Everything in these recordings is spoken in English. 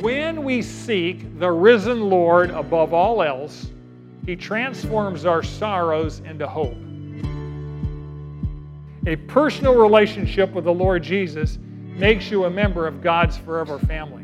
When we seek the risen Lord above all else, He transforms our sorrows into hope. A personal relationship with the Lord Jesus makes you a member of God's forever family.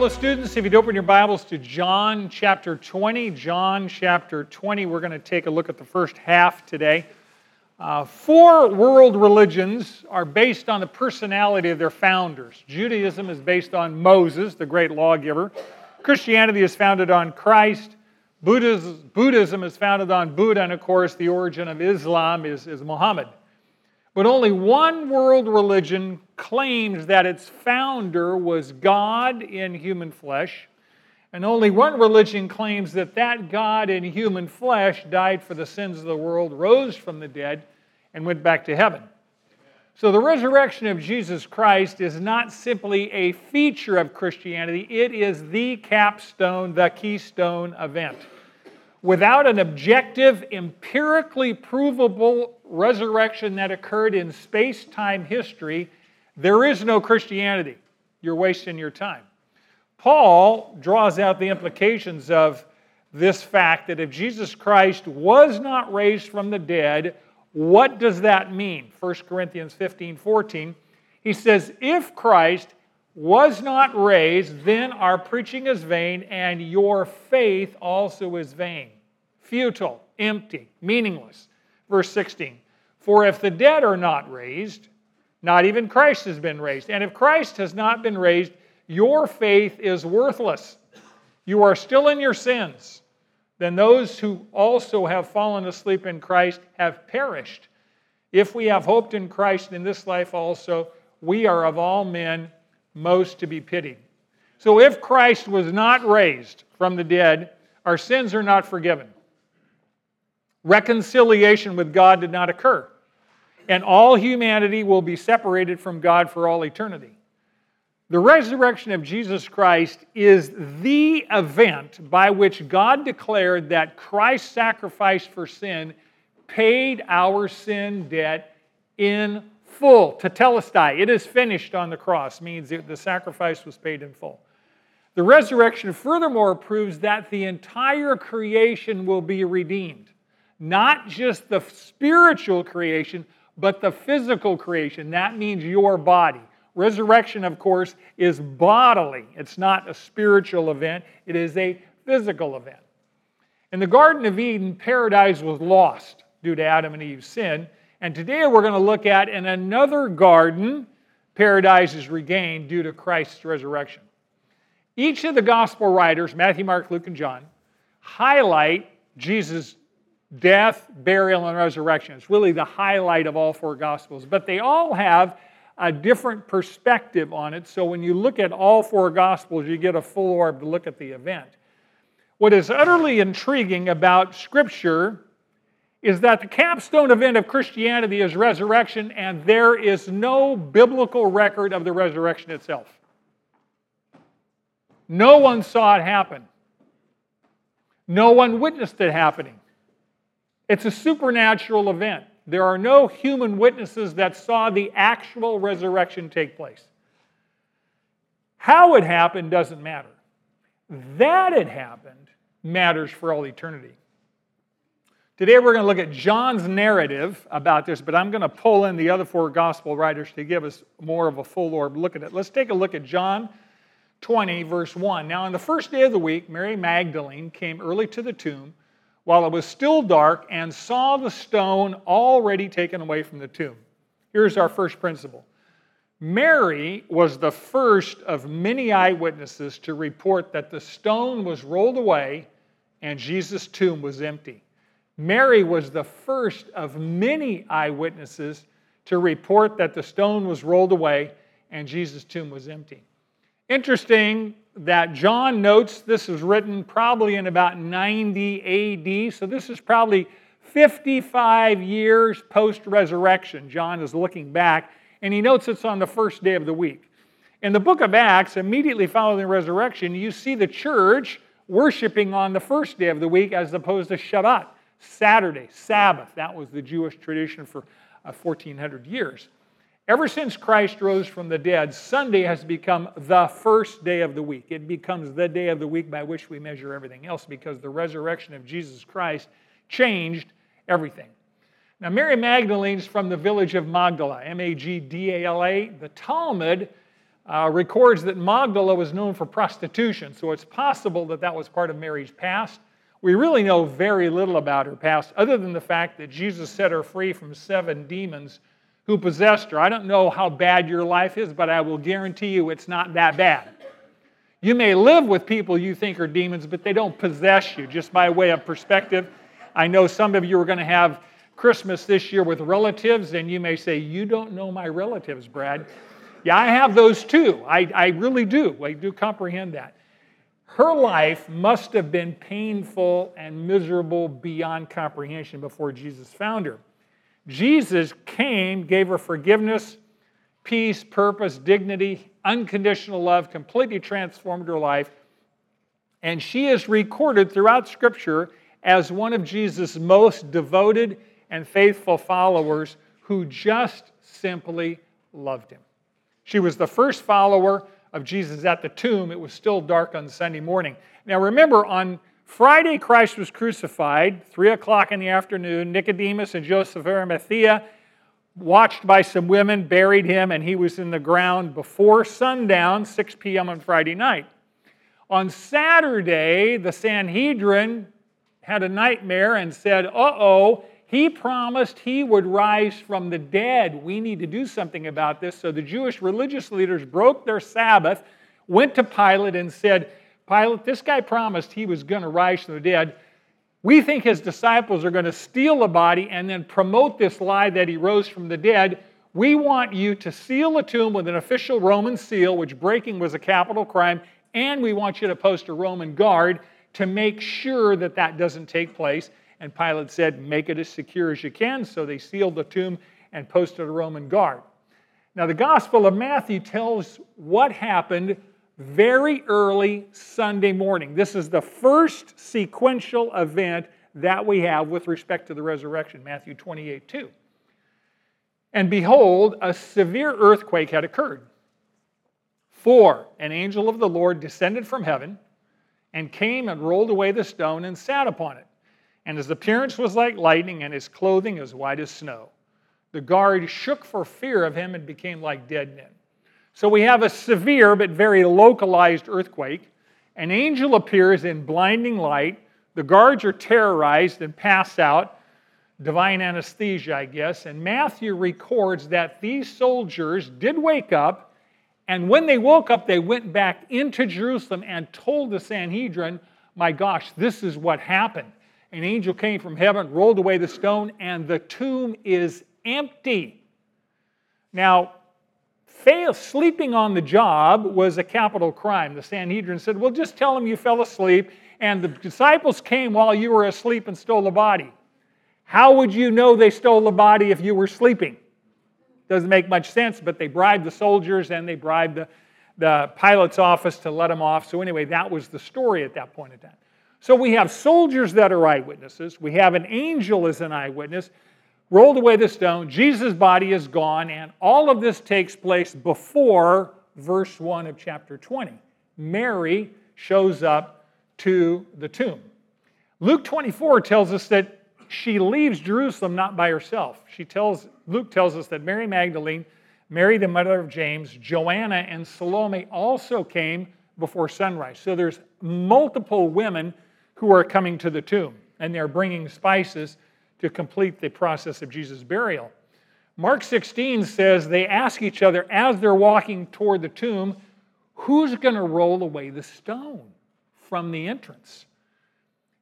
Fellow students, if you'd open your Bibles to John chapter 20, John chapter 20, we're going to take a look at the first half today. Uh, four world religions are based on the personality of their founders. Judaism is based on Moses, the great lawgiver. Christianity is founded on Christ. Buddhism, Buddhism is founded on Buddha, and of course, the origin of Islam is, is Muhammad. But only one world religion claims that its founder was God in human flesh, and only one religion claims that that God in human flesh died for the sins of the world, rose from the dead, and went back to heaven. So the resurrection of Jesus Christ is not simply a feature of Christianity, it is the capstone, the keystone event. Without an objective, empirically provable resurrection that occurred in space time history, there is no Christianity. You're wasting your time. Paul draws out the implications of this fact that if Jesus Christ was not raised from the dead, what does that mean? 1 Corinthians 15 14. He says, If Christ was not raised, then our preaching is vain, and your faith also is vain, futile, empty, meaningless. Verse 16 For if the dead are not raised, not even Christ has been raised. And if Christ has not been raised, your faith is worthless. You are still in your sins. Then those who also have fallen asleep in Christ have perished. If we have hoped in Christ in this life also, we are of all men most to be pitied. So if Christ was not raised from the dead, our sins are not forgiven. Reconciliation with God did not occur. And all humanity will be separated from God for all eternity. The resurrection of Jesus Christ is the event by which God declared that Christ's sacrifice for sin paid our sin debt in full. Tetelestai, it is finished on the cross, means the sacrifice was paid in full. The resurrection furthermore proves that the entire creation will be redeemed not just the spiritual creation, but the physical creation. That means your body. Resurrection, of course, is bodily, it's not a spiritual event, it is a physical event. In the Garden of Eden, paradise was lost due to Adam and Eve's sin. And today we're going to look at in another garden, paradise is regained due to Christ's resurrection. Each of the gospel writers, Matthew, Mark, Luke, and John, highlight Jesus' death, burial, and resurrection. It's really the highlight of all four Gospels. But they all have a different perspective on it. So when you look at all four Gospels, you get a full orb to look at the event. What is utterly intriguing about Scripture is that the capstone event of Christianity is resurrection, and there is no biblical record of the resurrection itself. No one saw it happen. No one witnessed it happening. It's a supernatural event. There are no human witnesses that saw the actual resurrection take place. How it happened doesn't matter. That it happened matters for all eternity. Today we're going to look at John's narrative about this, but I'm going to pull in the other four gospel writers to give us more of a full orb look at it. Let's take a look at John 20, verse 1. Now, on the first day of the week, Mary Magdalene came early to the tomb while it was still dark and saw the stone already taken away from the tomb. Here's our first principle Mary was the first of many eyewitnesses to report that the stone was rolled away and Jesus' tomb was empty. Mary was the first of many eyewitnesses to report that the stone was rolled away and Jesus' tomb was empty. Interesting that John notes this is written probably in about 90 AD, so this is probably 55 years post resurrection. John is looking back, and he notes it's on the first day of the week. In the book of Acts, immediately following the resurrection, you see the church worshiping on the first day of the week as opposed to Shabbat, Saturday, Sabbath. That was the Jewish tradition for 1400 uh, years. Ever since Christ rose from the dead, Sunday has become the first day of the week. It becomes the day of the week by which we measure everything else because the resurrection of Jesus Christ changed everything. Now, Mary Magdalene's from the village of Magdala, M A G D A L A. The Talmud uh, records that Magdala was known for prostitution, so it's possible that that was part of Mary's past. We really know very little about her past, other than the fact that Jesus set her free from seven demons who possessed her. I don't know how bad your life is, but I will guarantee you it's not that bad. You may live with people you think are demons, but they don't possess you, just by way of perspective. I know some of you are going to have Christmas this year with relatives, and you may say, You don't know my relatives, Brad. Yeah, I have those too. I, I really do. I do comprehend that. Her life must have been painful and miserable beyond comprehension before Jesus found her. Jesus came, gave her forgiveness, peace, purpose, dignity, unconditional love, completely transformed her life. And she is recorded throughout Scripture as one of Jesus' most devoted and faithful followers who just simply loved him. She was the first follower of Jesus at the tomb. It was still dark on Sunday morning. Now remember, on Friday, Christ was crucified, 3 o'clock in the afternoon. Nicodemus and Joseph of Arimathea, watched by some women, buried him, and he was in the ground before sundown, 6 p.m. on Friday night. On Saturday, the Sanhedrin had a nightmare and said, uh oh, he promised he would rise from the dead. We need to do something about this. So the Jewish religious leaders broke their Sabbath, went to Pilate, and said, Pilate, this guy promised he was going to rise from the dead. We think his disciples are going to steal the body and then promote this lie that he rose from the dead. We want you to seal the tomb with an official Roman seal, which breaking was a capital crime, and we want you to post a Roman guard to make sure that that doesn't take place. And Pilate said, Make it as secure as you can. So they sealed the tomb and posted a Roman guard. Now, the Gospel of Matthew tells what happened very early Sunday morning. This is the first sequential event that we have with respect to the resurrection, Matthew 28 2. And behold, a severe earthquake had occurred. For an angel of the Lord descended from heaven and came and rolled away the stone and sat upon it. And his appearance was like lightning, and his clothing as white as snow. The guard shook for fear of him and became like dead men. So we have a severe but very localized earthquake. An angel appears in blinding light. The guards are terrorized and pass out. Divine anesthesia, I guess. And Matthew records that these soldiers did wake up. And when they woke up, they went back into Jerusalem and told the Sanhedrin, My gosh, this is what happened. An angel came from heaven, rolled away the stone, and the tomb is empty. Now, Fail, sleeping on the job was a capital crime. The Sanhedrin said, Well, just tell them you fell asleep, and the disciples came while you were asleep and stole the body. How would you know they stole the body if you were sleeping? Doesn't make much sense, but they bribed the soldiers and they bribed the, the Pilate's office to let them off. So, anyway, that was the story at that point in time. So, we have soldiers that are eyewitnesses, we have an angel as an eyewitness rolled away the stone, Jesus' body is gone, and all of this takes place before verse 1 of chapter 20. Mary shows up to the tomb. Luke 24 tells us that she leaves Jerusalem not by herself. She tells, Luke tells us that Mary Magdalene, Mary the mother of James, Joanna, and Salome also came before sunrise. So there's multiple women who are coming to the tomb, and they're bringing spices to complete the process of Jesus' burial. Mark 16 says they ask each other as they're walking toward the tomb, who's going to roll away the stone from the entrance?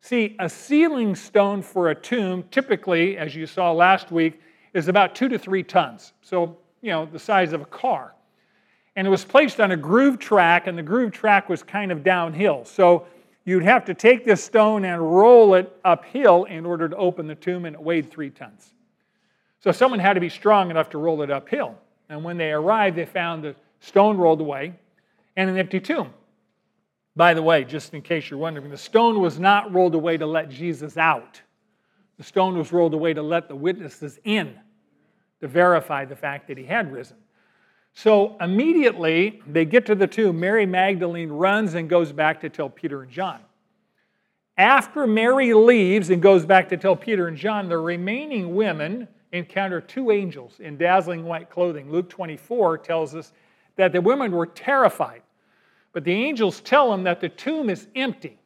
See, a sealing stone for a tomb, typically, as you saw last week, is about two to three tons. So, you know, the size of a car. And it was placed on a groove track, and the groove track was kind of downhill. So you'd have to take this stone and roll it uphill in order to open the tomb, and it weighed three tons. So someone had to be strong enough to roll it uphill. And when they arrived, they found the stone rolled away and an empty tomb. By the way, just in case you're wondering, the stone was not rolled away to let Jesus out. The stone was rolled away to let the witnesses in to verify the fact that he had risen. So immediately they get to the tomb. Mary Magdalene runs and goes back to tell Peter and John. After Mary leaves and goes back to tell Peter and John, the remaining women encounter two angels in dazzling white clothing. Luke 24 tells us that the women were terrified. But the angels tell them that the tomb is empty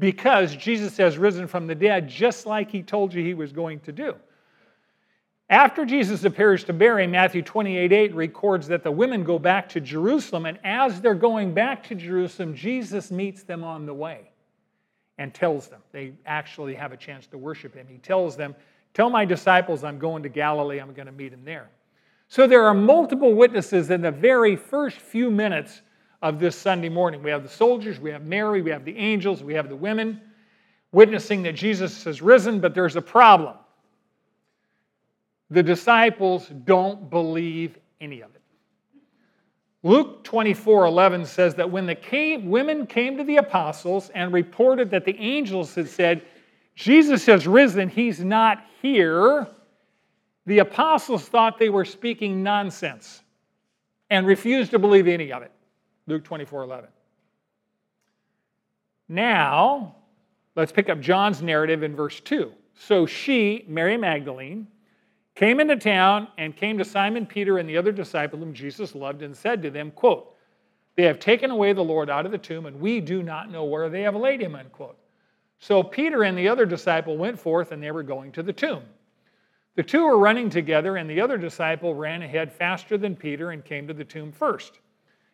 because Jesus has risen from the dead, just like he told you he was going to do. After Jesus appears to Mary, Matthew 28 8 records that the women go back to Jerusalem, and as they're going back to Jerusalem, Jesus meets them on the way and tells them. They actually have a chance to worship him. He tells them, Tell my disciples I'm going to Galilee, I'm going to meet him there. So there are multiple witnesses in the very first few minutes of this Sunday morning. We have the soldiers, we have Mary, we have the angels, we have the women witnessing that Jesus has risen, but there's a problem. The disciples don't believe any of it. Luke 24 11 says that when the came, women came to the apostles and reported that the angels had said, Jesus has risen, he's not here, the apostles thought they were speaking nonsense and refused to believe any of it. Luke 24 11. Now, let's pick up John's narrative in verse 2. So she, Mary Magdalene, came into town and came to Simon Peter and the other disciple whom Jesus loved and said to them, quote, They have taken away the Lord out of the tomb, and we do not know where they have laid him, unquote. So Peter and the other disciple went forth, and they were going to the tomb. The two were running together, and the other disciple ran ahead faster than Peter and came to the tomb first.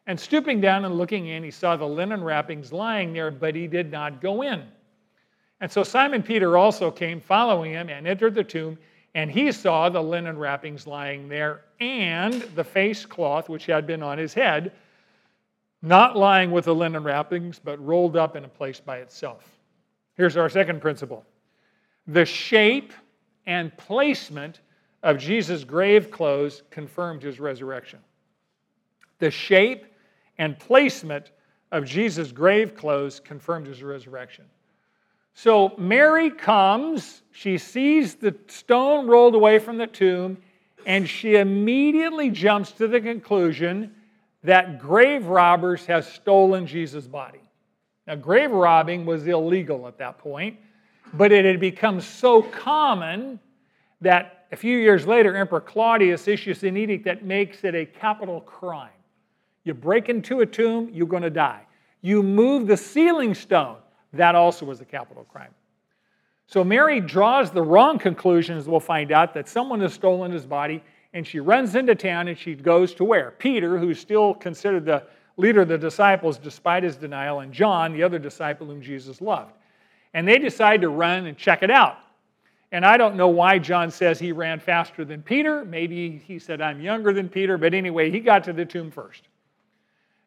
And stooping down and looking in, he saw the linen wrappings lying there, but he did not go in. And so Simon Peter also came following him and entered the tomb, and he saw the linen wrappings lying there and the face cloth which had been on his head, not lying with the linen wrappings, but rolled up in a place by itself. Here's our second principle the shape and placement of Jesus' grave clothes confirmed his resurrection. The shape and placement of Jesus' grave clothes confirmed his resurrection. So Mary comes, she sees the stone rolled away from the tomb, and she immediately jumps to the conclusion that grave robbers have stolen Jesus' body. Now, grave robbing was illegal at that point, but it had become so common that a few years later, Emperor Claudius issues an edict that makes it a capital crime. You break into a tomb, you're going to die. You move the sealing stone, that also was a capital crime. So Mary draws the wrong conclusions, we'll find out, that someone has stolen his body, and she runs into town and she goes to where? Peter, who's still considered the leader of the disciples despite his denial, and John, the other disciple whom Jesus loved. And they decide to run and check it out. And I don't know why John says he ran faster than Peter. Maybe he said, I'm younger than Peter, but anyway, he got to the tomb first.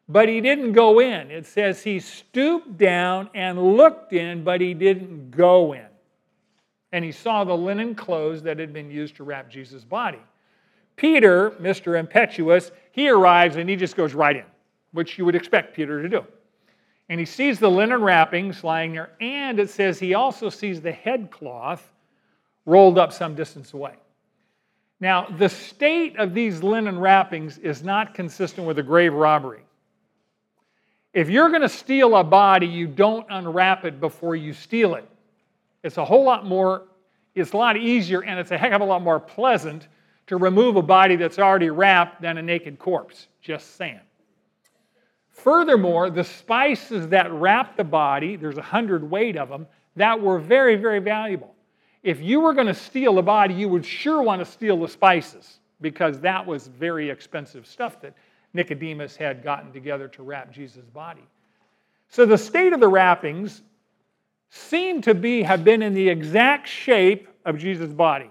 But he didn't go in. It says he stooped down and looked in, but he didn't go in. And he saw the linen clothes that had been used to wrap Jesus' body. Peter, Mr. Impetuous, he arrives and he just goes right in, which you would expect Peter to do. And he sees the linen wrappings lying there, and it says he also sees the headcloth rolled up some distance away. Now, the state of these linen wrappings is not consistent with a grave robbery. If you're going to steal a body, you don't unwrap it before you steal it. It's a whole lot more, it's a lot easier, and it's a heck of a lot more pleasant to remove a body that's already wrapped than a naked corpse. Just saying. Furthermore, the spices that wrap the body, there's a hundred weight of them, that were very, very valuable. If you were going to steal a body, you would sure want to steal the spices because that was very expensive stuff that Nicodemus had gotten together to wrap Jesus' body. So the state of the wrappings seem to be have been in the exact shape of Jesus' body.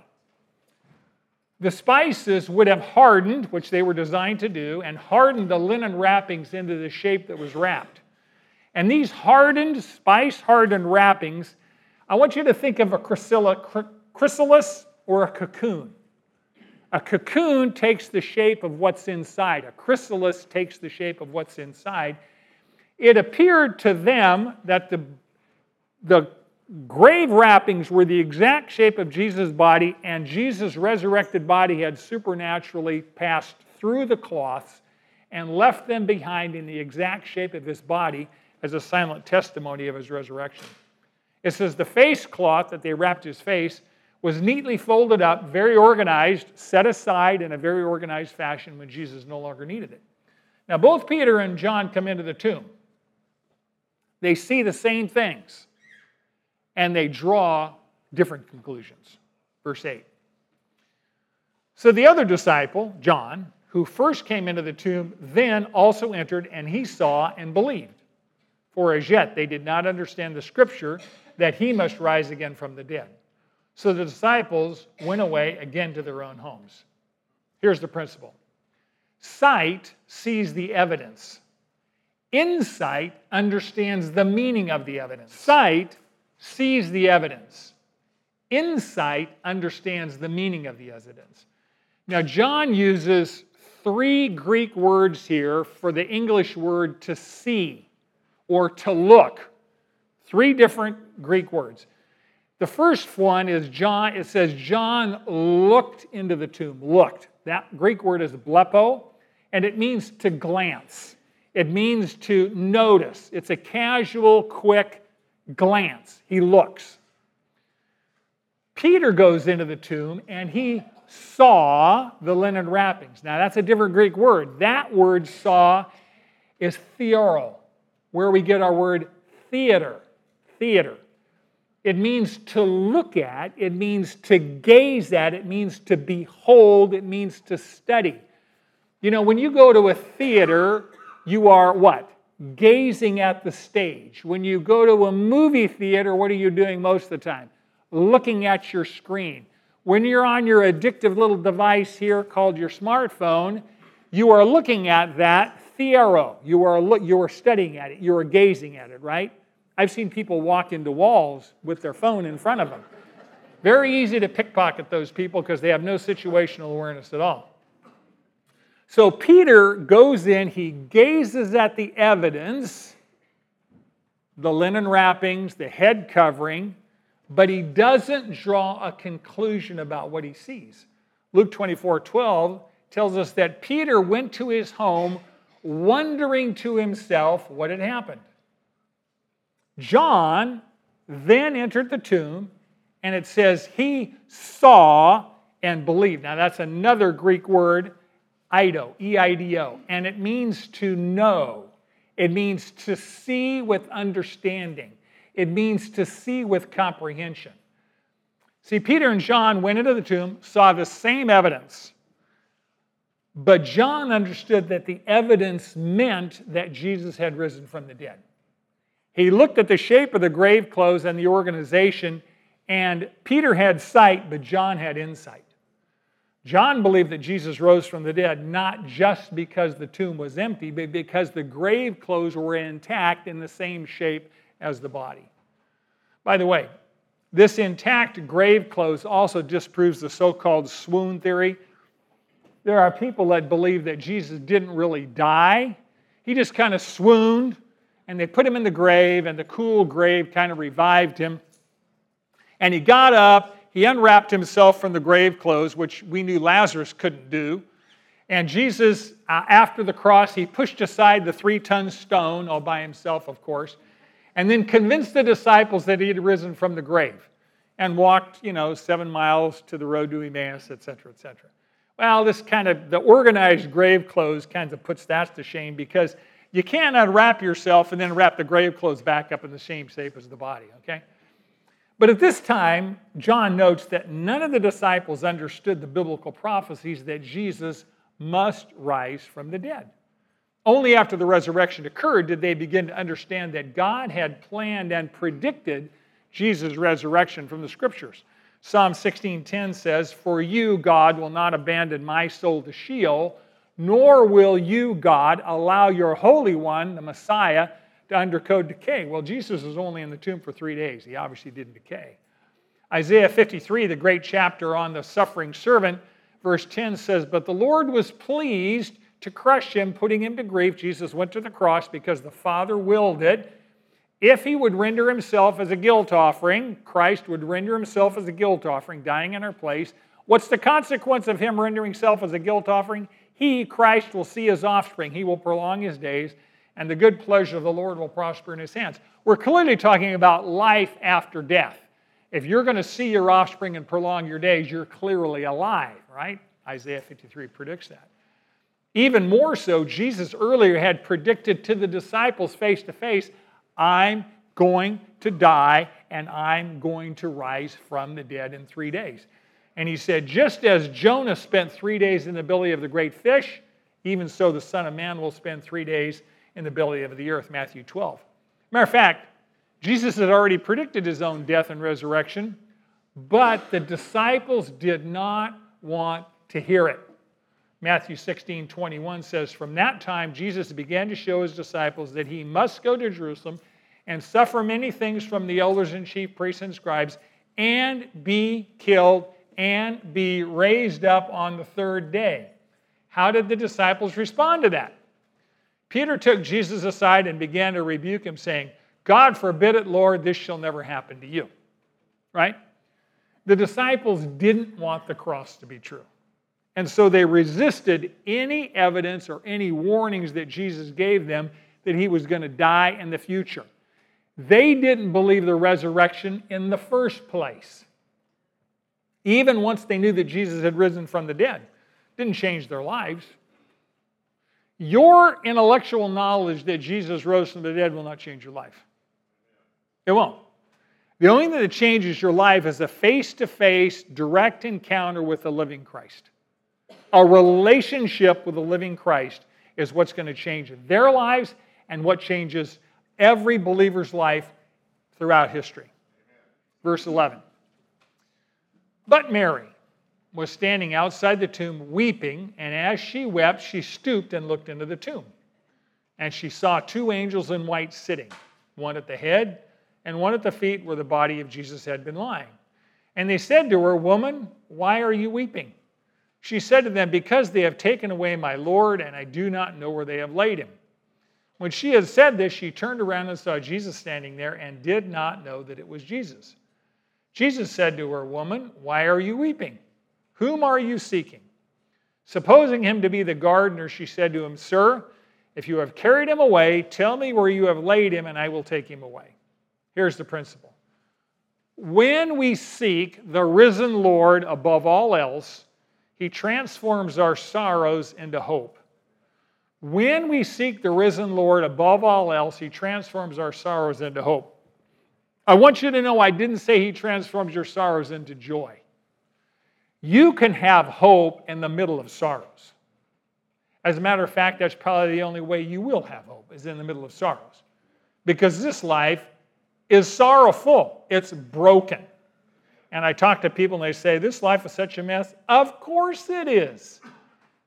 The spices would have hardened, which they were designed to do, and hardened the linen wrappings into the shape that was wrapped. And these hardened, spice hardened wrappings, I want you to think of a chrysalis or a cocoon. A cocoon takes the shape of what's inside, a chrysalis takes the shape of what's inside. It appeared to them that the, the grave wrappings were the exact shape of Jesus' body, and Jesus' resurrected body had supernaturally passed through the cloths and left them behind in the exact shape of his body as a silent testimony of his resurrection. It says the face cloth that they wrapped his face was neatly folded up, very organized, set aside in a very organized fashion when Jesus no longer needed it. Now, both Peter and John come into the tomb. They see the same things, and they draw different conclusions. Verse 8. So the other disciple, John, who first came into the tomb, then also entered, and he saw and believed. For as yet they did not understand the scripture that he must rise again from the dead. So the disciples went away again to their own homes. Here's the principle sight sees the evidence, insight understands the meaning of the evidence. Sight sees the evidence, insight understands the meaning of the evidence. Now, John uses three Greek words here for the English word to see or to look. Three different Greek words. The first one is John, it says John looked into the tomb. Looked. That Greek word is blepo, and it means to glance. It means to notice. It's a casual, quick glance. He looks. Peter goes into the tomb and he saw the linen wrappings. Now, that's a different Greek word. That word saw is theoro, where we get our word theater. Theater. It means to look at, it means to gaze at, it means to behold, it means to study. You know, when you go to a theater, you are what? Gazing at the stage. When you go to a movie theater, what are you doing most of the time? Looking at your screen. When you're on your addictive little device here called your smartphone, you are looking at that theoro. You are, you are studying at it. You are gazing at it, right? I've seen people walk into walls with their phone in front of them. Very easy to pickpocket those people because they have no situational awareness at all. So Peter goes in, he gazes at the evidence, the linen wrappings, the head covering, but he doesn't draw a conclusion about what he sees. Luke 24 12 tells us that Peter went to his home wondering to himself what had happened. John then entered the tomb, and it says he saw and believed. Now, that's another Greek word, eido, E I D O, and it means to know. It means to see with understanding. It means to see with comprehension. See, Peter and John went into the tomb, saw the same evidence, but John understood that the evidence meant that Jesus had risen from the dead. He looked at the shape of the grave clothes and the organization, and Peter had sight, but John had insight. John believed that Jesus rose from the dead not just because the tomb was empty, but because the grave clothes were intact in the same shape as the body. By the way, this intact grave clothes also disproves the so called swoon theory. There are people that believe that Jesus didn't really die, he just kind of swooned and they put him in the grave, and the cool grave kind of revived him. And he got up, he unwrapped himself from the grave clothes, which we knew Lazarus couldn't do. And Jesus, uh, after the cross, he pushed aside the three ton stone, all by himself, of course, and then convinced the disciples that he had risen from the grave and walked, you know, seven miles to the road to Emmaus, etc., etc. Well, this kind of, the organized grave clothes kind of puts that to shame because you can't unwrap yourself and then wrap the grave clothes back up in the same shape as the body, okay? But at this time, John notes that none of the disciples understood the biblical prophecies that Jesus must rise from the dead. Only after the resurrection occurred did they begin to understand that God had planned and predicted Jesus' resurrection from the scriptures. Psalm 16:10 says, "For you, God, will not abandon my soul to Sheol, nor will you, God, allow your Holy One, the Messiah, to undergo decay." Well, Jesus was only in the tomb for three days. He obviously didn't decay. Isaiah 53, the great chapter on the suffering servant, verse 10 says, But the Lord was pleased to crush him, putting him to grief. Jesus went to the cross because the Father willed it. If he would render himself as a guilt offering, Christ would render himself as a guilt offering, dying in our place. What's the consequence of him rendering himself as a guilt offering? He, Christ, will see his offspring. He will prolong his days, and the good pleasure of the Lord will prosper in his hands. We're clearly talking about life after death. If you're going to see your offspring and prolong your days, you're clearly alive, right? Isaiah 53 predicts that. Even more so, Jesus earlier had predicted to the disciples face to face, I'm going to die and I'm going to rise from the dead in three days. And he said, just as Jonah spent three days in the belly of the great fish, even so the Son of Man will spend three days in the belly of the earth, Matthew 12. Matter of fact, Jesus had already predicted his own death and resurrection, but the disciples did not want to hear it. Matthew 16, 21 says, From that time, Jesus began to show his disciples that he must go to Jerusalem and suffer many things from the elders and chief priests and scribes and be killed and be raised up on the third day. How did the disciples respond to that? Peter took Jesus aside and began to rebuke him, saying, God forbid it, Lord, this shall never happen to you. Right? The disciples didn't want the cross to be true. And so they resisted any evidence or any warnings that Jesus gave them that he was going to die in the future. They didn't believe the resurrection in the first place. Even once they knew that Jesus had risen from the dead, didn't change their lives. Your intellectual knowledge that Jesus rose from the dead will not change your life. It won't. The only thing that changes your life is a face to face, direct encounter with the living Christ. A relationship with the living Christ is what's going to change their lives and what changes every believer's life throughout history. Verse 11. But Mary was standing outside the tomb weeping, and as she wept, she stooped and looked into the tomb. And she saw two angels in white sitting, one at the head and one at the feet where the body of Jesus had been lying. And they said to her, Woman, why are you weeping? She said to them, Because they have taken away my Lord, and I do not know where they have laid him. When she had said this, she turned around and saw Jesus standing there and did not know that it was Jesus. Jesus said to her, Woman, why are you weeping? Whom are you seeking? Supposing him to be the gardener, she said to him, Sir, if you have carried him away, tell me where you have laid him, and I will take him away. Here's the principle when we seek the risen Lord above all else, he transforms our sorrows into hope. When we seek the risen Lord above all else, He transforms our sorrows into hope. I want you to know I didn't say He transforms your sorrows into joy. You can have hope in the middle of sorrows. As a matter of fact, that's probably the only way you will have hope, is in the middle of sorrows. Because this life is sorrowful, it's broken and I talk to people and they say, This life is such a mess. Of course it is.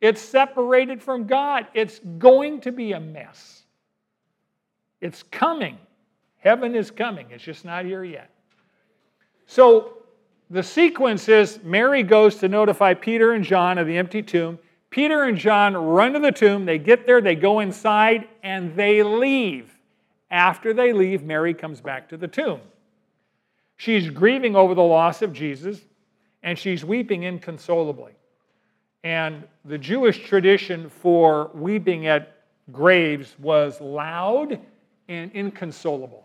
It's separated from God. It's going to be a mess. It's coming. Heaven is coming. It's just not here yet. So the sequence is Mary goes to notify Peter and John of the empty tomb. Peter and John run to the tomb. They get there, they go inside, and they leave. After they leave, Mary comes back to the tomb. She's grieving over the loss of Jesus, and she's weeping inconsolably. And the Jewish tradition for weeping at graves was loud and inconsolable.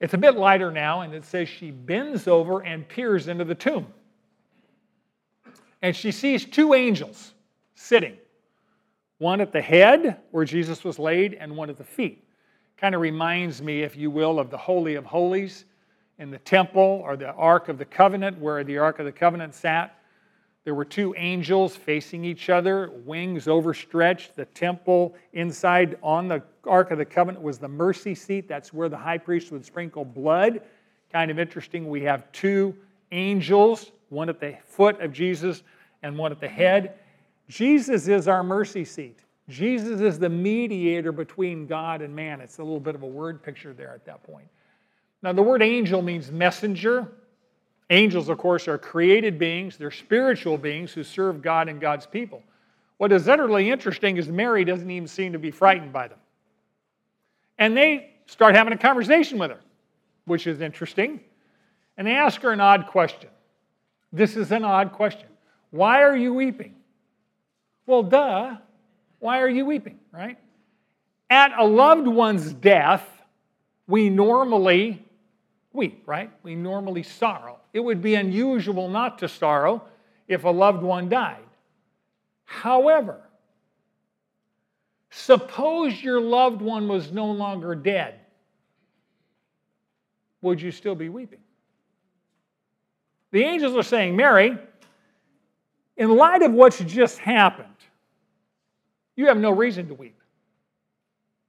It's a bit lighter now, and it says she bends over and peers into the tomb. And she sees two angels sitting one at the head, where Jesus was laid, and one at the feet. Kind of reminds me, if you will, of the Holy of Holies in the temple or the Ark of the Covenant, where the Ark of the Covenant sat. There were two angels facing each other, wings overstretched. The temple inside on the Ark of the Covenant was the mercy seat. That's where the high priest would sprinkle blood kind of interesting. We have two angels, one at the foot of Jesus and one at the head. Jesus is our mercy seat. Jesus is the mediator between God and man. It's a little bit of a word picture there at that point. Now, the word angel means messenger. Angels, of course, are created beings, they're spiritual beings who serve God and God's people. What is utterly interesting is Mary doesn't even seem to be frightened by them. And they start having a conversation with her, which is interesting. And they ask her an odd question. This is an odd question. Why are you weeping? Well, duh. Why are you weeping, right? At a loved one's death, we normally weep, right? We normally sorrow. It would be unusual not to sorrow if a loved one died. However, suppose your loved one was no longer dead, would you still be weeping? The angels are saying, Mary, in light of what's just happened, you have no reason to weep.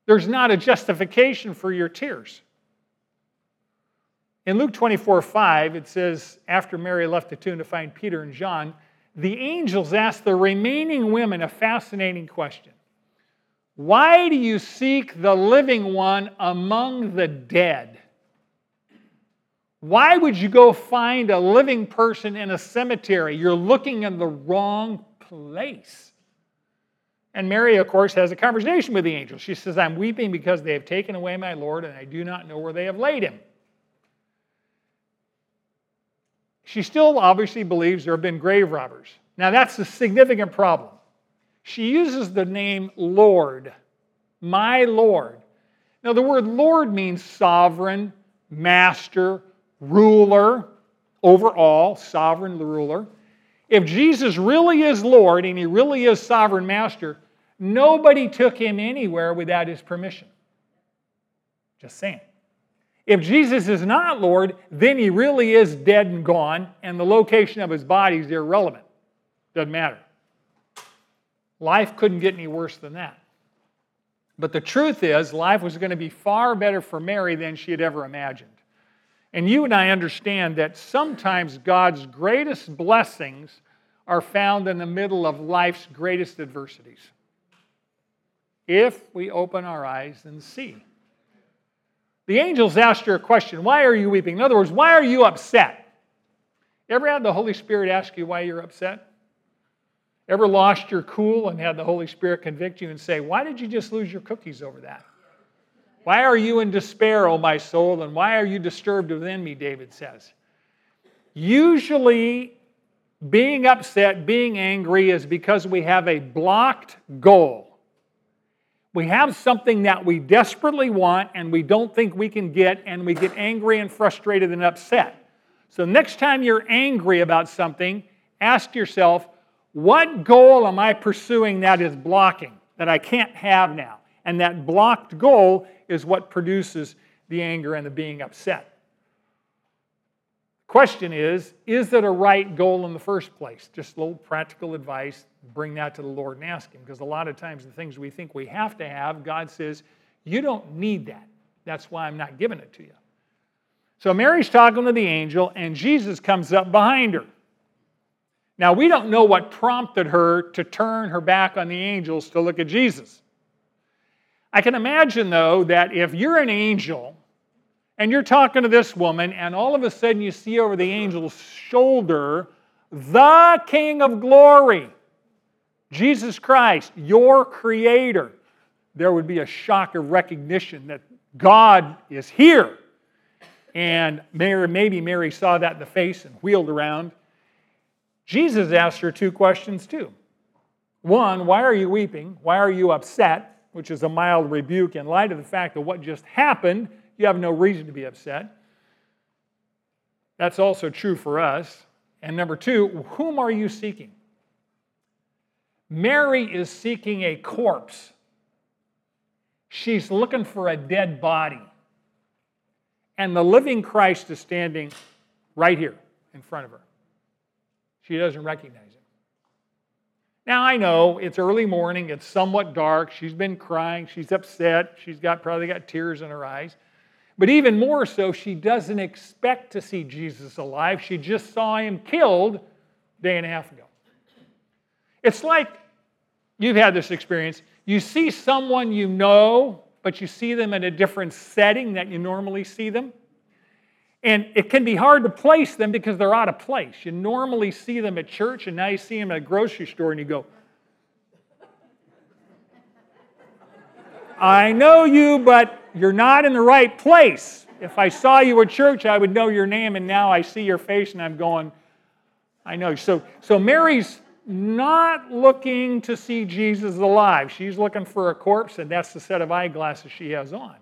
There's not a justification for your tears. In Luke 24 5, it says, after Mary left the tomb to find Peter and John, the angels asked the remaining women a fascinating question Why do you seek the living one among the dead? Why would you go find a living person in a cemetery? You're looking in the wrong place. And Mary, of course, has a conversation with the angel. She says, I'm weeping because they have taken away my Lord, and I do not know where they have laid him. She still obviously believes there have been grave robbers. Now, that's a significant problem. She uses the name Lord, my Lord. Now, the word Lord means sovereign, master, ruler, overall, sovereign ruler. If Jesus really is Lord and he really is sovereign master, nobody took him anywhere without his permission. Just saying. If Jesus is not Lord, then he really is dead and gone, and the location of his body is irrelevant. Doesn't matter. Life couldn't get any worse than that. But the truth is, life was going to be far better for Mary than she had ever imagined. And you and I understand that sometimes God's greatest blessings are found in the middle of life's greatest adversities. If we open our eyes and see. The angels asked her a question Why are you weeping? In other words, why are you upset? Ever had the Holy Spirit ask you why you're upset? Ever lost your cool and had the Holy Spirit convict you and say, Why did you just lose your cookies over that? Why are you in despair, O my soul, and why are you disturbed within me? David says. Usually, being upset, being angry is because we have a blocked goal. We have something that we desperately want and we don't think we can get, and we get angry and frustrated and upset. So, next time you're angry about something, ask yourself, what goal am I pursuing that is blocking, that I can't have now? And that blocked goal is what produces the anger and the being upset. Question is, is it a right goal in the first place? Just a little practical advice. Bring that to the Lord and ask Him. Because a lot of times the things we think we have to have, God says, you don't need that. That's why I'm not giving it to you. So Mary's talking to the angel, and Jesus comes up behind her. Now, we don't know what prompted her to turn her back on the angels to look at Jesus. I can imagine, though, that if you're an angel and you're talking to this woman, and all of a sudden you see over the angel's shoulder the King of glory, Jesus Christ, your Creator, there would be a shock of recognition that God is here. And Mary, maybe Mary saw that in the face and wheeled around. Jesus asked her two questions too. One, why are you weeping? Why are you upset? Which is a mild rebuke in light of the fact that what just happened you have no reason to be upset. That's also true for us. And number two, whom are you seeking? Mary is seeking a corpse. She's looking for a dead body. And the living Christ is standing right here in front of her. She doesn't recognize him. Now, I know it's early morning, it's somewhat dark. She's been crying, she's upset, she's got probably got tears in her eyes. But even more so, she doesn't expect to see Jesus alive. She just saw him killed a day and a half ago. It's like you've had this experience. You see someone you know, but you see them in a different setting that you normally see them. And it can be hard to place them because they're out of place. You normally see them at church, and now you see them at a grocery store, and you go, I know you, but you're not in the right place. If I saw you at church, I would know your name, and now I see your face and I'm going, I know. So, so Mary's not looking to see Jesus alive. She's looking for a corpse, and that's the set of eyeglasses she has on.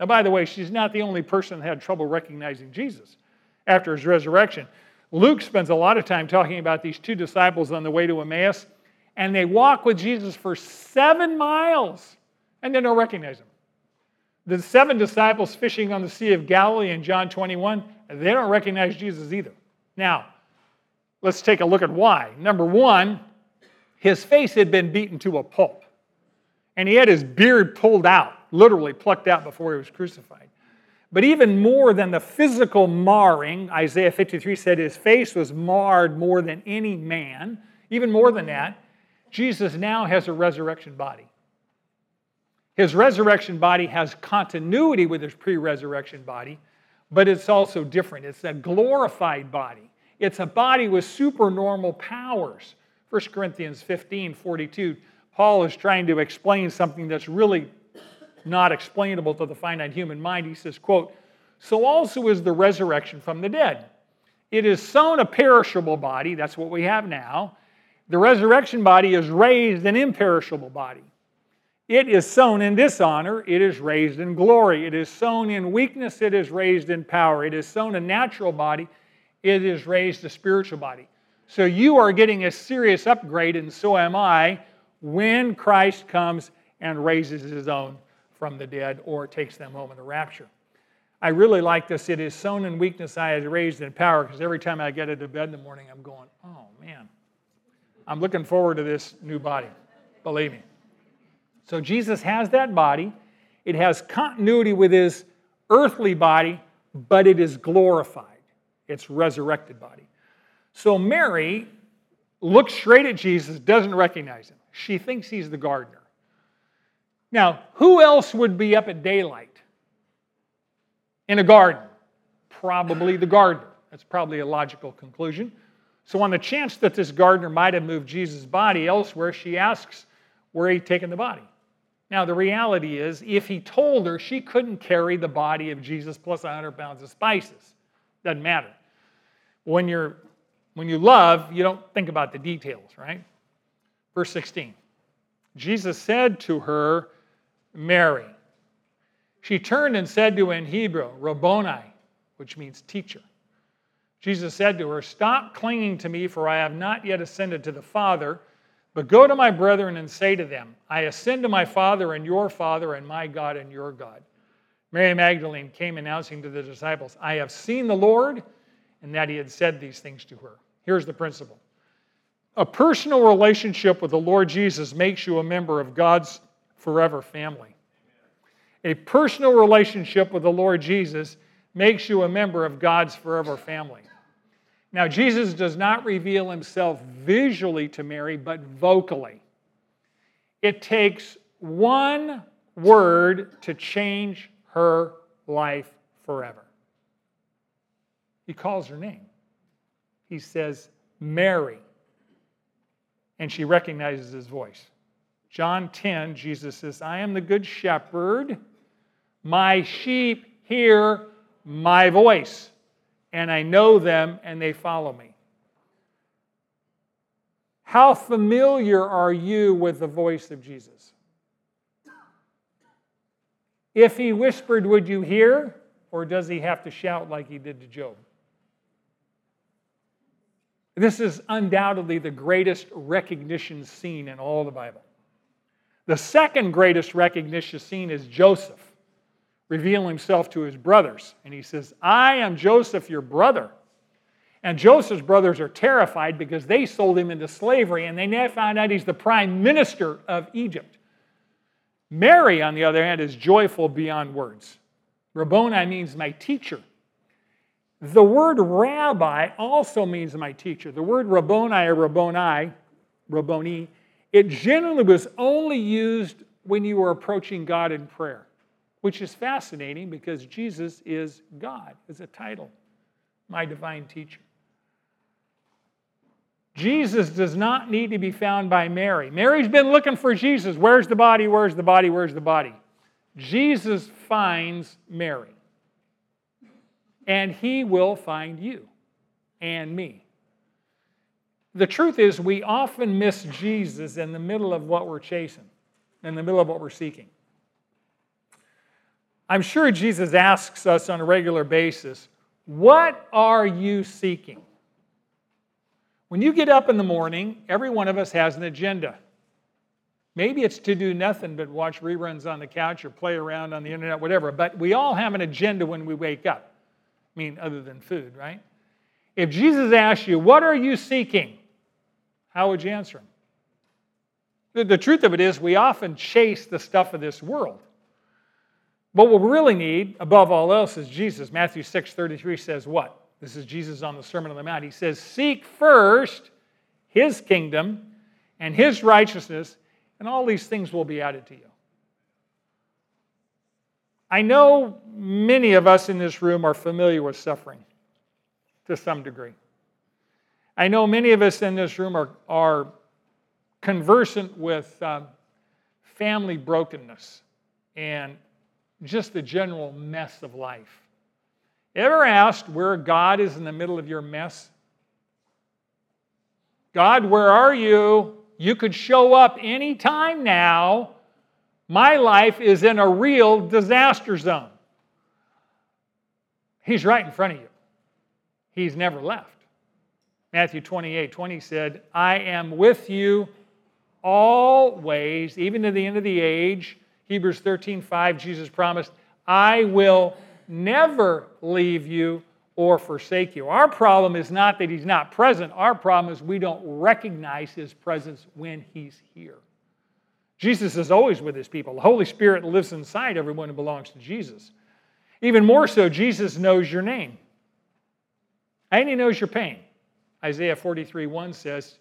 Now, by the way, she's not the only person that had trouble recognizing Jesus after his resurrection. Luke spends a lot of time talking about these two disciples on the way to Emmaus, and they walk with Jesus for seven miles and they don't recognize him. The seven disciples fishing on the Sea of Galilee in John 21, they don't recognize Jesus either. Now, let's take a look at why. Number one, his face had been beaten to a pulp, and he had his beard pulled out, literally plucked out before he was crucified. But even more than the physical marring, Isaiah 53 said his face was marred more than any man. Even more than that, Jesus now has a resurrection body. His resurrection body has continuity with his pre resurrection body, but it's also different. It's a glorified body, it's a body with supernormal powers. 1 Corinthians 15 42, Paul is trying to explain something that's really not explainable to the finite human mind. He says, quote, So also is the resurrection from the dead. It is sown a perishable body, that's what we have now. The resurrection body is raised an imperishable body. It is sown in dishonor, it is raised in glory. It is sown in weakness, it is raised in power. It is sown a natural body, it is raised a spiritual body. So you are getting a serious upgrade, and so am I, when Christ comes and raises his own from the dead or takes them home in the rapture. I really like this. It is sown in weakness, I is raised in power, because every time I get into bed in the morning, I'm going, oh man, I'm looking forward to this new body. Believe me. So Jesus has that body. It has continuity with his earthly body, but it is glorified. It's resurrected body. So Mary looks straight at Jesus, doesn't recognize him. She thinks he's the gardener. Now, who else would be up at daylight in a garden? Probably the gardener. That's probably a logical conclusion. So, on the chance that this gardener might have moved Jesus' body elsewhere, she asks where he'd taken the body. Now, the reality is, if he told her, she couldn't carry the body of Jesus plus 100 pounds of spices. Doesn't matter. When, you're, when you love, you don't think about the details, right? Verse 16 Jesus said to her, Mary. She turned and said to him in Hebrew, Rabboni, which means teacher. Jesus said to her, Stop clinging to me, for I have not yet ascended to the Father. But go to my brethren and say to them, I ascend to my Father and your Father, and my God and your God. Mary Magdalene came announcing to the disciples, I have seen the Lord, and that he had said these things to her. Here's the principle a personal relationship with the Lord Jesus makes you a member of God's forever family. A personal relationship with the Lord Jesus makes you a member of God's forever family. Now, Jesus does not reveal himself visually to Mary, but vocally. It takes one word to change her life forever. He calls her name. He says, Mary. And she recognizes his voice. John 10, Jesus says, I am the good shepherd. My sheep hear my voice and I know them and they follow me. How familiar are you with the voice of Jesus? If he whispered, would you hear? Or does he have to shout like he did to Job? This is undoubtedly the greatest recognition scene in all the Bible. The second greatest recognition scene is Joseph revealing himself to his brothers. And he says, I am Joseph, your brother. And Joseph's brothers are terrified because they sold him into slavery and they now found out he's the prime minister of Egypt. Mary, on the other hand, is joyful beyond words. Rabboni means my teacher. The word rabbi also means my teacher. The word Rabboni or Rabboni, Rabboni, it generally was only used when you were approaching God in prayer, which is fascinating because Jesus is God, is a title, my divine teacher. Jesus does not need to be found by Mary. Mary's been looking for Jesus. Where's the body? Where's the body? Where's the body? Jesus finds Mary. And he will find you and me. The truth is, we often miss Jesus in the middle of what we're chasing, in the middle of what we're seeking. I'm sure Jesus asks us on a regular basis, What are you seeking? When you get up in the morning, every one of us has an agenda. Maybe it's to do nothing but watch reruns on the couch or play around on the internet, whatever, but we all have an agenda when we wake up. I mean, other than food, right? If Jesus asked you, What are you seeking? How would you answer him? The, the truth of it is, we often chase the stuff of this world. But what we really need, above all else, is Jesus. Matthew 6 33 says, What? This is Jesus on the Sermon on the Mount. He says, Seek first his kingdom and his righteousness, and all these things will be added to you. I know many of us in this room are familiar with suffering to some degree. I know many of us in this room are, are conversant with um, family brokenness and just the general mess of life. Ever asked where God is in the middle of your mess? God, where are you? You could show up anytime now. My life is in a real disaster zone. He's right in front of you. He's never left. Matthew 28 20 said, I am with you always, even to the end of the age. Hebrews 13 5, Jesus promised, I will never leave you or forsake you. Our problem is not that he's not present, our problem is we don't recognize his presence when he's here. Jesus is always with his people. The Holy Spirit lives inside everyone who belongs to Jesus. Even more so, Jesus knows your name. And he knows your pain. Isaiah 43 1 says,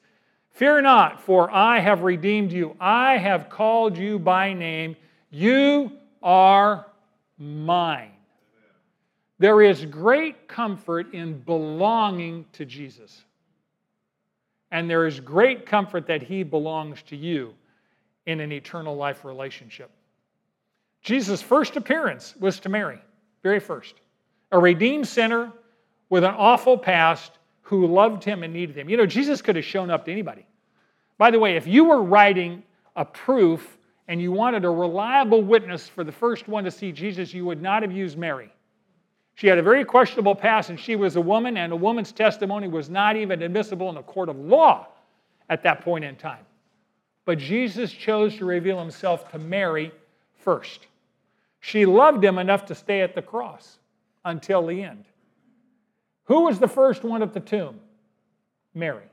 Fear not, for I have redeemed you. I have called you by name. You are mine. There is great comfort in belonging to Jesus. And there is great comfort that he belongs to you in an eternal life relationship. Jesus' first appearance was to Mary, very first. A redeemed sinner with an awful past who loved him and needed him. You know, Jesus could have shown up to anybody. By the way, if you were writing a proof and you wanted a reliable witness for the first one to see Jesus, you would not have used Mary. She had a very questionable past, and she was a woman, and a woman's testimony was not even admissible in a court of law at that point in time. But Jesus chose to reveal himself to Mary first. She loved him enough to stay at the cross until the end. Who was the first one at the tomb? Mary.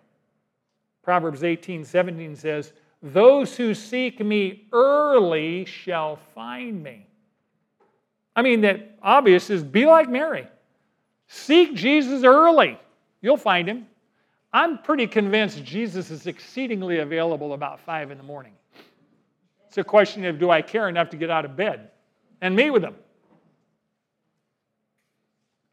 Proverbs 18 17 says, Those who seek me early shall find me. I mean, that obvious is be like Mary. Seek Jesus early. You'll find him. I'm pretty convinced Jesus is exceedingly available about 5 in the morning. It's a question of do I care enough to get out of bed and meet with him?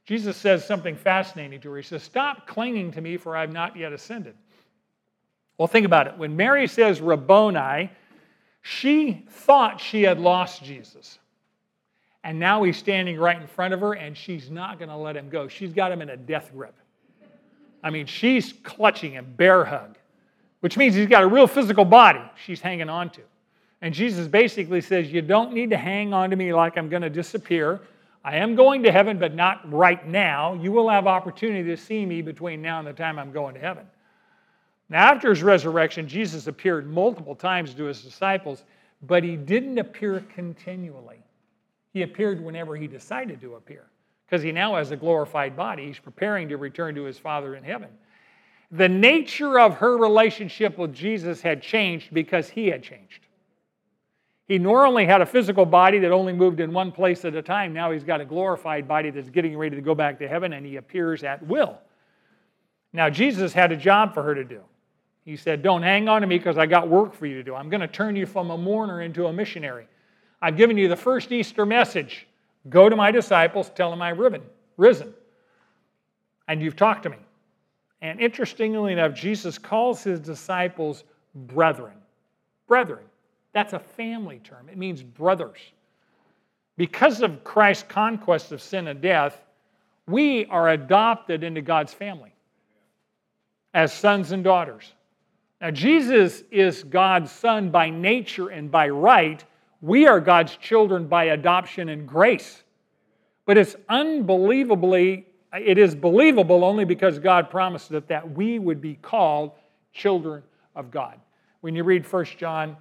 Jesus says something fascinating to her. He says, Stop clinging to me, for I have not yet ascended. Well, think about it. When Mary says Rabboni, she thought she had lost Jesus. And now he's standing right in front of her, and she's not going to let him go. She's got him in a death grip. I mean, she's clutching him, bear hug, which means he's got a real physical body she's hanging on to. And Jesus basically says, You don't need to hang on to me like I'm going to disappear. I am going to heaven, but not right now. You will have opportunity to see me between now and the time I'm going to heaven. Now, after his resurrection, Jesus appeared multiple times to his disciples, but he didn't appear continually. He appeared whenever he decided to appear because he now has a glorified body. He's preparing to return to his Father in heaven. The nature of her relationship with Jesus had changed because he had changed. He normally had a physical body that only moved in one place at a time. Now he's got a glorified body that's getting ready to go back to heaven and he appears at will. Now, Jesus had a job for her to do. He said, Don't hang on to me because I got work for you to do. I'm going to turn you from a mourner into a missionary. I've given you the first Easter message. Go to my disciples, tell them I've risen. And you've talked to me. And interestingly enough, Jesus calls his disciples brethren. Brethren. That's a family term, it means brothers. Because of Christ's conquest of sin and death, we are adopted into God's family as sons and daughters. Now, Jesus is God's son by nature and by right. We are God's children by adoption and grace. But it's unbelievably, it is believable only because God promised it that we would be called children of God. When you read 1 John,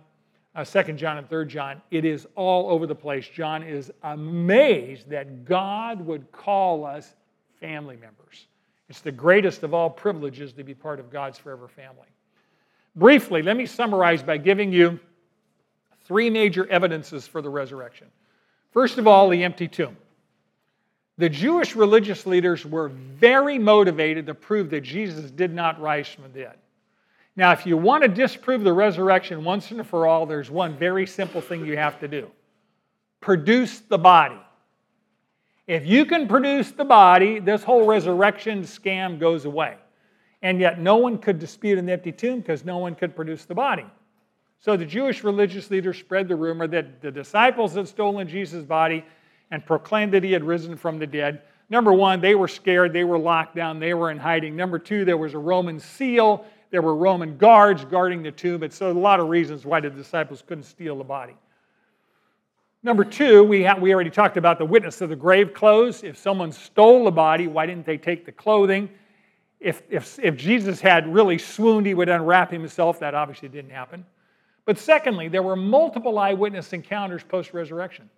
uh, 2 John, and 3 John, it is all over the place. John is amazed that God would call us family members. It's the greatest of all privileges to be part of God's forever family. Briefly, let me summarize by giving you three major evidences for the resurrection. First of all, the empty tomb. The Jewish religious leaders were very motivated to prove that Jesus did not rise from the dead. Now, if you want to disprove the resurrection once and for all, there's one very simple thing you have to do produce the body. If you can produce the body, this whole resurrection scam goes away. And yet, no one could dispute an empty tomb because no one could produce the body. So the Jewish religious leaders spread the rumor that the disciples had stolen Jesus' body and proclaimed that he had risen from the dead. Number one, they were scared, they were locked down, they were in hiding. Number two, there was a Roman seal, there were Roman guards guarding the tomb. But so a lot of reasons why the disciples couldn't steal the body. Number two, we, ha- we already talked about the witness of the grave clothes. If someone stole the body, why didn't they take the clothing? If, if, if Jesus had really swooned, he would unwrap himself. That obviously didn't happen. But secondly, there were multiple eyewitness encounters post resurrection.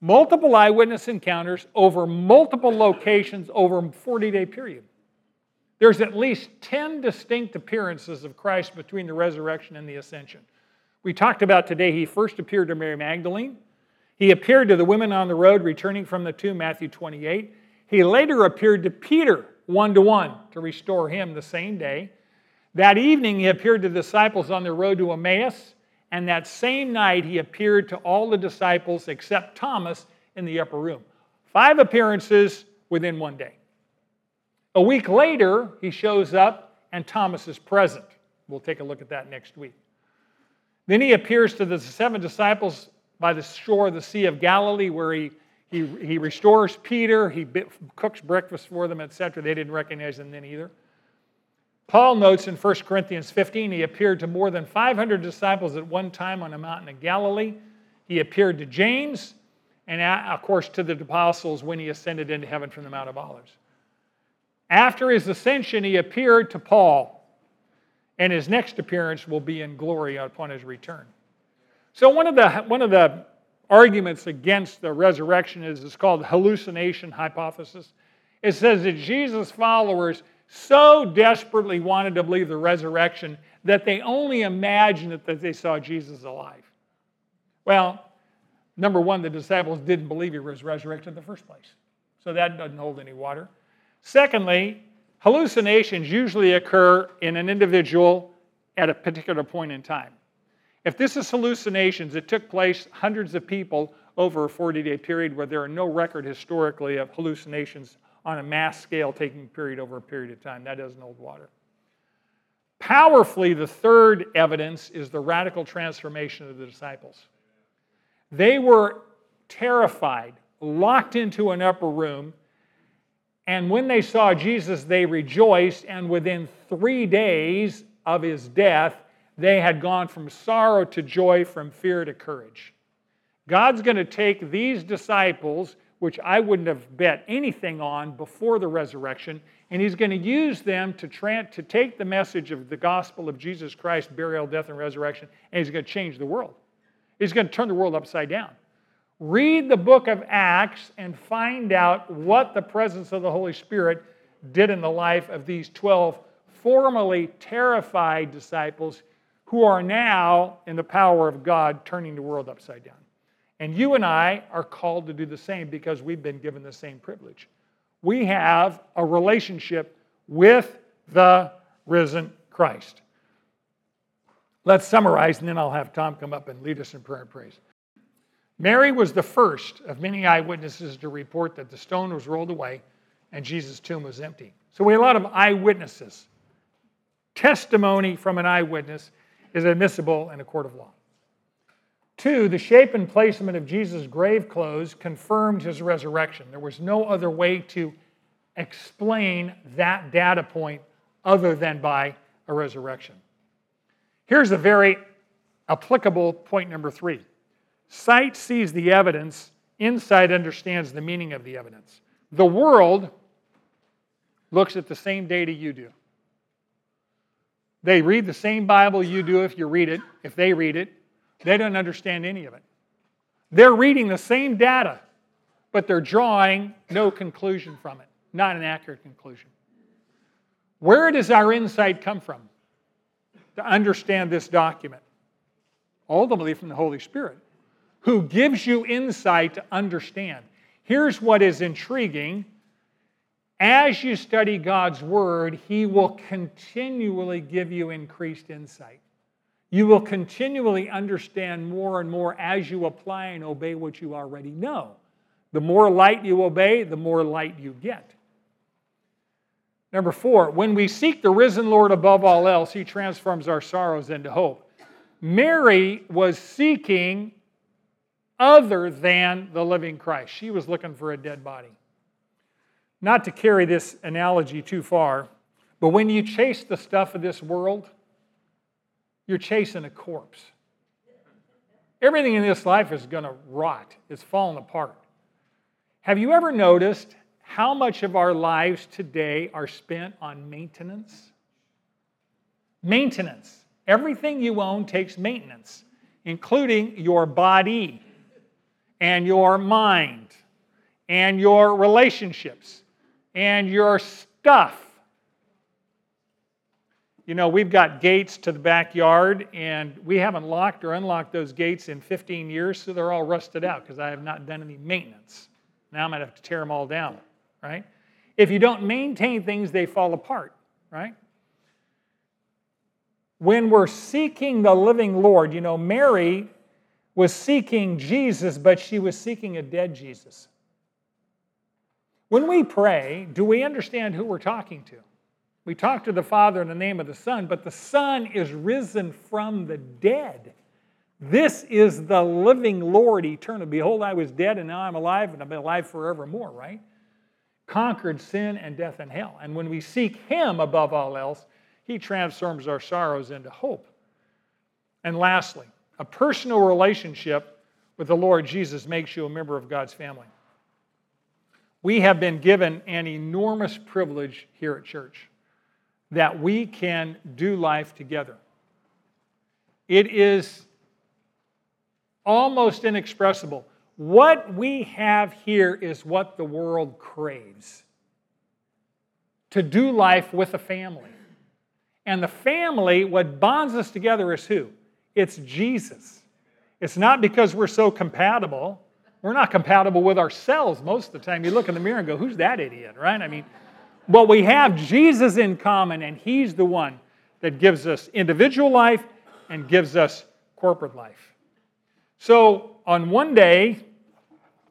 Multiple eyewitness encounters over multiple locations over a 40 day period. There's at least 10 distinct appearances of Christ between the resurrection and the ascension. We talked about today, he first appeared to Mary Magdalene. He appeared to the women on the road returning from the tomb, Matthew 28. He later appeared to Peter one to one to restore him the same day. That evening, he appeared to the disciples on the road to Emmaus. And that same night, he appeared to all the disciples except Thomas in the upper room. Five appearances within one day. A week later, he shows up and Thomas is present. We'll take a look at that next week. Then he appears to the seven disciples by the shore of the Sea of Galilee, where he, he, he restores Peter, he cooks breakfast for them, etc. They didn't recognize him then either. Paul notes in 1 Corinthians 15 he appeared to more than 500 disciples at one time on a mountain in Galilee. He appeared to James, and uh, of course to the apostles when he ascended into heaven from the Mount of Olives. After his ascension, he appeared to Paul, and his next appearance will be in glory upon his return. So one of the one of the arguments against the resurrection is it's called hallucination hypothesis. It says that Jesus' followers so desperately wanted to believe the resurrection that they only imagined that they saw Jesus alive. Well, number one, the disciples didn't believe he was resurrected in the first place. So that doesn't hold any water. Secondly, hallucinations usually occur in an individual at a particular point in time. If this is hallucinations, it took place hundreds of people over a 40 day period where there are no record historically of hallucinations on a mass scale taking period over a period of time. That doesn't hold water. Powerfully, the third evidence is the radical transformation of the disciples. They were terrified, locked into an upper room, and when they saw Jesus, they rejoiced, and within three days of his death, they had gone from sorrow to joy, from fear to courage. God's going to take these disciples, which I wouldn't have bet anything on before the resurrection, and He's going to use them to, tra- to take the message of the gospel of Jesus Christ, burial, death, and resurrection, and He's going to change the world. He's going to turn the world upside down. Read the book of Acts and find out what the presence of the Holy Spirit did in the life of these 12 formerly terrified disciples who are now in the power of God turning the world upside down. And you and I are called to do the same because we've been given the same privilege. We have a relationship with the risen Christ. Let's summarize, and then I'll have Tom come up and lead us in prayer and praise. Mary was the first of many eyewitnesses to report that the stone was rolled away and Jesus' tomb was empty. So we have a lot of eyewitnesses. Testimony from an eyewitness is admissible in a court of law. Two, the shape and placement of Jesus' grave clothes confirmed his resurrection. There was no other way to explain that data point other than by a resurrection. Here's a very applicable point number three sight sees the evidence, insight understands the meaning of the evidence. The world looks at the same data you do. They read the same Bible you do if you read it, if they read it. They don't understand any of it. They're reading the same data, but they're drawing no conclusion from it, not an accurate conclusion. Where does our insight come from to understand this document? Ultimately, from the Holy Spirit, who gives you insight to understand. Here's what is intriguing as you study God's Word, He will continually give you increased insight. You will continually understand more and more as you apply and obey what you already know. The more light you obey, the more light you get. Number four, when we seek the risen Lord above all else, He transforms our sorrows into hope. Mary was seeking other than the living Christ, she was looking for a dead body. Not to carry this analogy too far, but when you chase the stuff of this world, you're chasing a corpse. Everything in this life is going to rot, it's falling apart. Have you ever noticed how much of our lives today are spent on maintenance? Maintenance. Everything you own takes maintenance, including your body and your mind and your relationships and your stuff. You know, we've got gates to the backyard, and we haven't locked or unlocked those gates in 15 years, so they're all rusted out because I have not done any maintenance. Now I'm going to have to tear them all down, right? If you don't maintain things, they fall apart, right? When we're seeking the living Lord, you know, Mary was seeking Jesus, but she was seeking a dead Jesus. When we pray, do we understand who we're talking to? We talk to the Father in the name of the Son, but the Son is risen from the dead. This is the living Lord eternal. Behold, I was dead and now I'm alive and I've been alive forevermore, right? Conquered sin and death and hell. And when we seek Him above all else, He transforms our sorrows into hope. And lastly, a personal relationship with the Lord Jesus makes you a member of God's family we have been given an enormous privilege here at church that we can do life together. It is almost inexpressible. What we have here is what the world craves to do life with a family. And the family, what bonds us together is who? It's Jesus. It's not because we're so compatible. We're not compatible with ourselves most of the time. You look in the mirror and go, who's that idiot, right? I mean, but we have Jesus in common, and He's the one that gives us individual life and gives us corporate life. So on one day,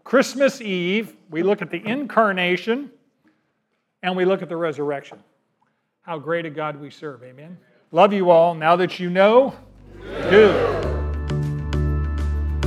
Christmas Eve, we look at the incarnation and we look at the resurrection. How great a God we serve, amen. Love you all. Now that you know, do.